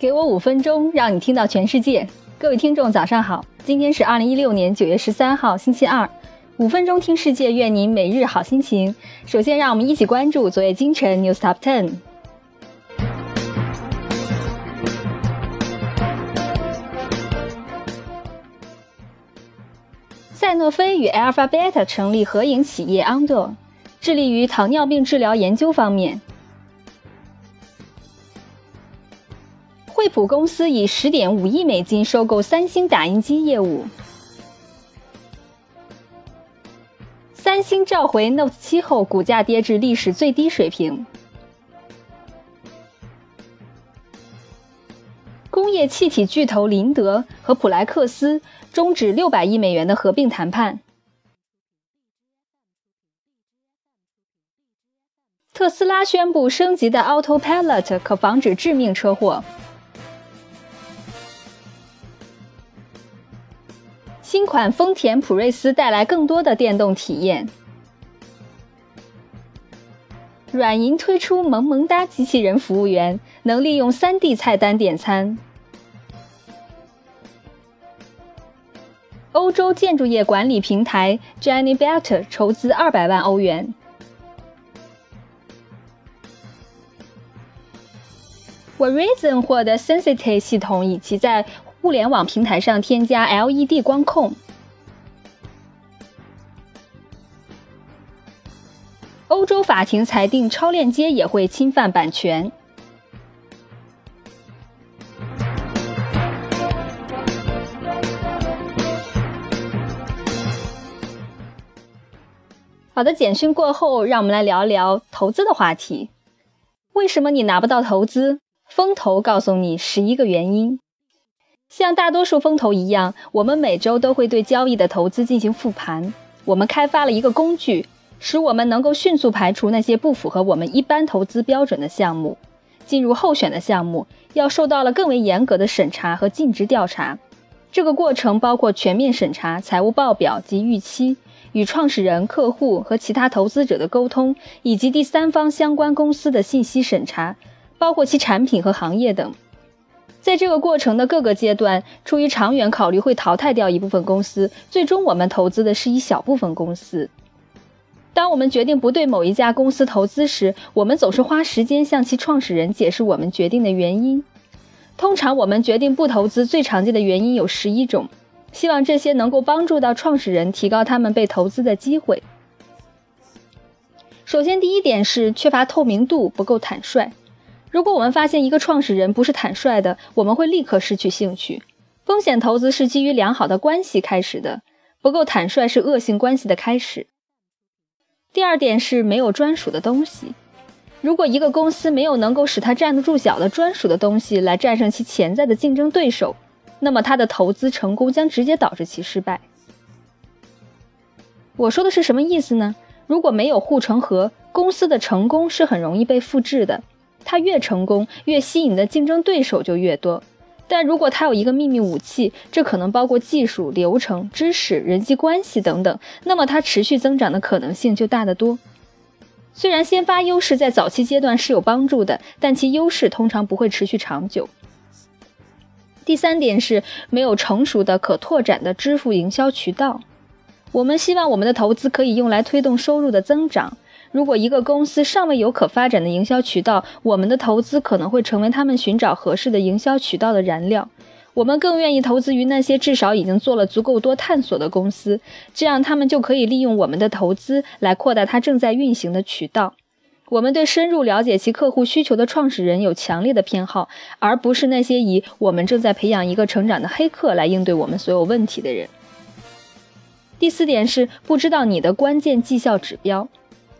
给我五分钟，让你听到全世界。各位听众，早上好！今天是二零一六年九月十三号，星期二。五分钟听世界，愿您每日好心情。首先，让我们一起关注昨夜今晨 News Top Ten。赛诺菲与 Alpha Beta 成立合营企业 Ando，致力于糖尿病治疗研究方面。惠普公司以十点五亿美金收购三星打印机业务。三星召回 Note 七后，股价跌至历史最低水平。工业气体巨头林德和普莱克斯终止六百亿美元的合并谈判。特斯拉宣布升级的 Autopilot 可防止致命车祸。新款丰田普锐斯带来更多的电动体验。软银推出萌萌哒机器人服务员，能利用 3D 菜单点餐。欧洲建筑业管理平台 Jenny Better 筹资200万欧元。Verizon 获得 Sensitive 系统，以其在互联网平台上添加 LED 光控。欧洲法庭裁定超链接也会侵犯版权。好的，简讯过后，让我们来聊聊投资的话题。为什么你拿不到投资？风投告诉你十一个原因。像大多数风投一样，我们每周都会对交易的投资进行复盘。我们开发了一个工具，使我们能够迅速排除那些不符合我们一般投资标准的项目。进入候选的项目要受到了更为严格的审查和尽职调查。这个过程包括全面审查财务报表及预期，与创始人、客户和其他投资者的沟通，以及第三方相关公司的信息审查，包括其产品和行业等。在这个过程的各个阶段，出于长远考虑，会淘汰掉一部分公司。最终，我们投资的是一小部分公司。当我们决定不对某一家公司投资时，我们总是花时间向其创始人解释我们决定的原因。通常，我们决定不投资最常见的原因有十一种，希望这些能够帮助到创始人提高他们被投资的机会。首先，第一点是缺乏透明度，不够坦率。如果我们发现一个创始人不是坦率的，我们会立刻失去兴趣。风险投资是基于良好的关系开始的，不够坦率是恶性关系的开始。第二点是没有专属的东西。如果一个公司没有能够使它站得住脚的专属的东西来战胜其潜在的竞争对手，那么它的投资成功将直接导致其失败。我说的是什么意思呢？如果没有护城河，公司的成功是很容易被复制的。它越成功，越吸引的竞争对手就越多。但如果它有一个秘密武器，这可能包括技术、流程、知识、人际关系等等，那么它持续增长的可能性就大得多。虽然先发优势在早期阶段是有帮助的，但其优势通常不会持续长久。第三点是没有成熟的可拓展的支付营销渠道。我们希望我们的投资可以用来推动收入的增长。如果一个公司尚未有可发展的营销渠道，我们的投资可能会成为他们寻找合适的营销渠道的燃料。我们更愿意投资于那些至少已经做了足够多探索的公司，这样他们就可以利用我们的投资来扩大它正在运行的渠道。我们对深入了解其客户需求的创始人有强烈的偏好，而不是那些以我们正在培养一个成长的黑客来应对我们所有问题的人。第四点是不知道你的关键绩效指标。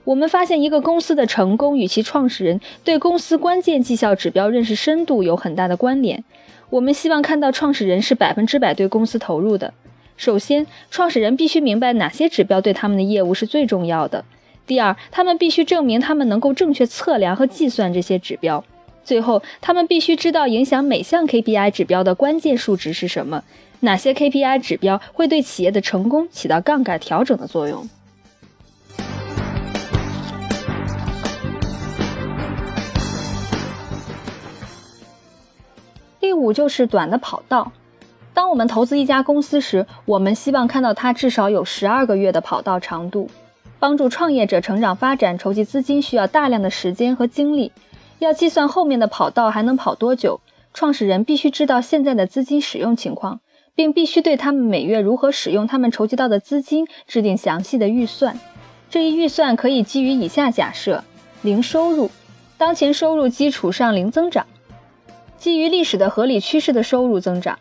我们发现，一个公司的成功与其创始人对公司关键绩效指标认识深度有很大的关联。我们希望看到创始人是百分之百对公司投入的。首先，创始人必须明白哪些指标对他们的业务是最重要的。第二，他们必须证明他们能够正确测量和计算这些指标。最后，他们必须知道影响每项 KPI 指标的关键数值是什么，哪些 KPI 指标会对企业的成功起到杠杆调整的作用。第五就是短的跑道。当我们投资一家公司时，我们希望看到它至少有十二个月的跑道长度。帮助创业者成长发展，筹集资金需要大量的时间和精力。要计算后面的跑道还能跑多久，创始人必须知道现在的资金使用情况，并必须对他们每月如何使用他们筹集到的资金制定详细的预算。这一预算可以基于以下假设：零收入，当前收入基础上零增长，基于历史的合理趋势的收入增长。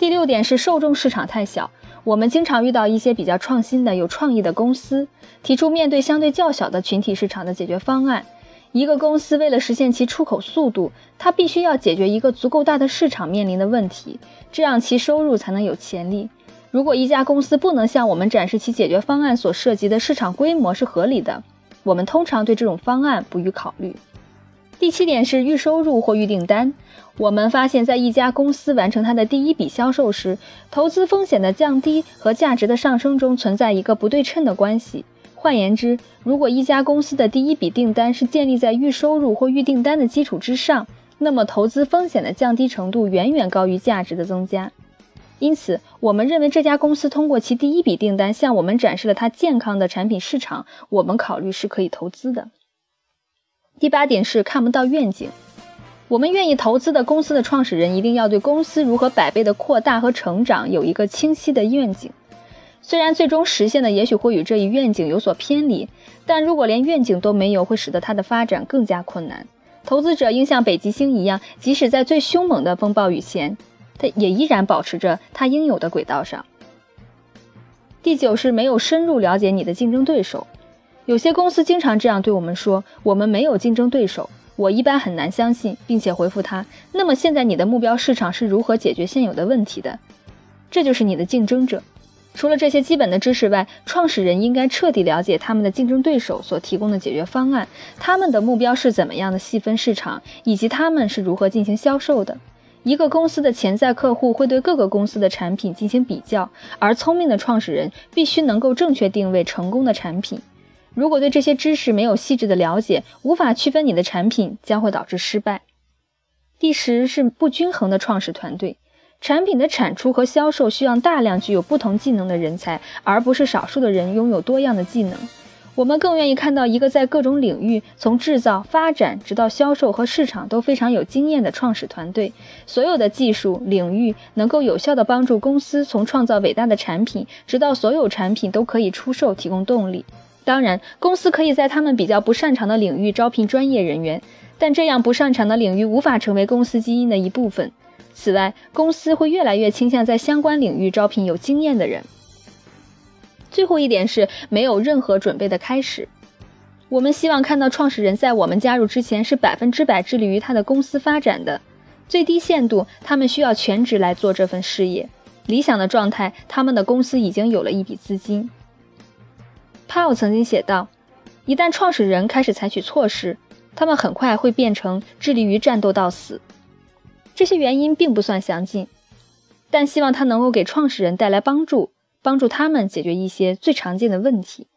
第六点是受众市场太小。我们经常遇到一些比较创新的、有创意的公司，提出面对相对较小的群体市场的解决方案。一个公司为了实现其出口速度，它必须要解决一个足够大的市场面临的问题，这样其收入才能有潜力。如果一家公司不能向我们展示其解决方案所涉及的市场规模是合理的，我们通常对这种方案不予考虑。第七点是预收入或预订单。我们发现，在一家公司完成它的第一笔销售时，投资风险的降低和价值的上升中存在一个不对称的关系。换言之，如果一家公司的第一笔订单是建立在预收入或预订单的基础之上，那么投资风险的降低程度远远高于价值的增加。因此，我们认为这家公司通过其第一笔订单向我们展示了它健康的产品市场，我们考虑是可以投资的。第八点是看不到愿景。我们愿意投资的公司的创始人一定要对公司如何百倍的扩大和成长有一个清晰的愿景。虽然最终实现的也许会与这一愿景有所偏离，但如果连愿景都没有，会使得它的发展更加困难。投资者应像北极星一样，即使在最凶猛的风暴雨前，它也依然保持着它应有的轨道上。第九是没有深入了解你的竞争对手。有些公司经常这样对我们说：“我们没有竞争对手。”我一般很难相信，并且回复他。那么现在你的目标市场是如何解决现有的问题的？这就是你的竞争者。除了这些基本的知识外，创始人应该彻底了解他们的竞争对手所提供的解决方案，他们的目标是怎么样的细分市场，以及他们是如何进行销售的。一个公司的潜在客户会对各个公司的产品进行比较，而聪明的创始人必须能够正确定位成功的产品。如果对这些知识没有细致的了解，无法区分你的产品，将会导致失败。第十是不均衡的创始团队，产品的产出和销售需要大量具有不同技能的人才，而不是少数的人拥有多样的技能。我们更愿意看到一个在各种领域，从制造、发展直到销售和市场都非常有经验的创始团队，所有的技术领域能够有效地帮助公司从创造伟大的产品，直到所有产品都可以出售提供动力。当然，公司可以在他们比较不擅长的领域招聘专业人员，但这样不擅长的领域无法成为公司基因的一部分。此外，公司会越来越倾向在相关领域招聘有经验的人。最后一点是没有任何准备的开始。我们希望看到创始人在我们加入之前是百分之百致力于他的公司发展的。最低限度，他们需要全职来做这份事业。理想的状态，他们的公司已经有了一笔资金。Paul 曾经写道：“一旦创始人开始采取措施，他们很快会变成致力于战斗到死。这些原因并不算详尽，但希望他能够给创始人带来帮助，帮助他们解决一些最常见的问题。”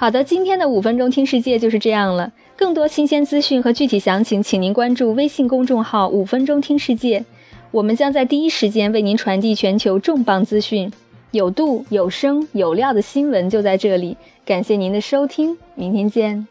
好的，今天的五分钟听世界就是这样了。更多新鲜资讯和具体详情，请您关注微信公众号“五分钟听世界”，我们将在第一时间为您传递全球重磅资讯，有度、有声、有料的新闻就在这里。感谢您的收听，明天见。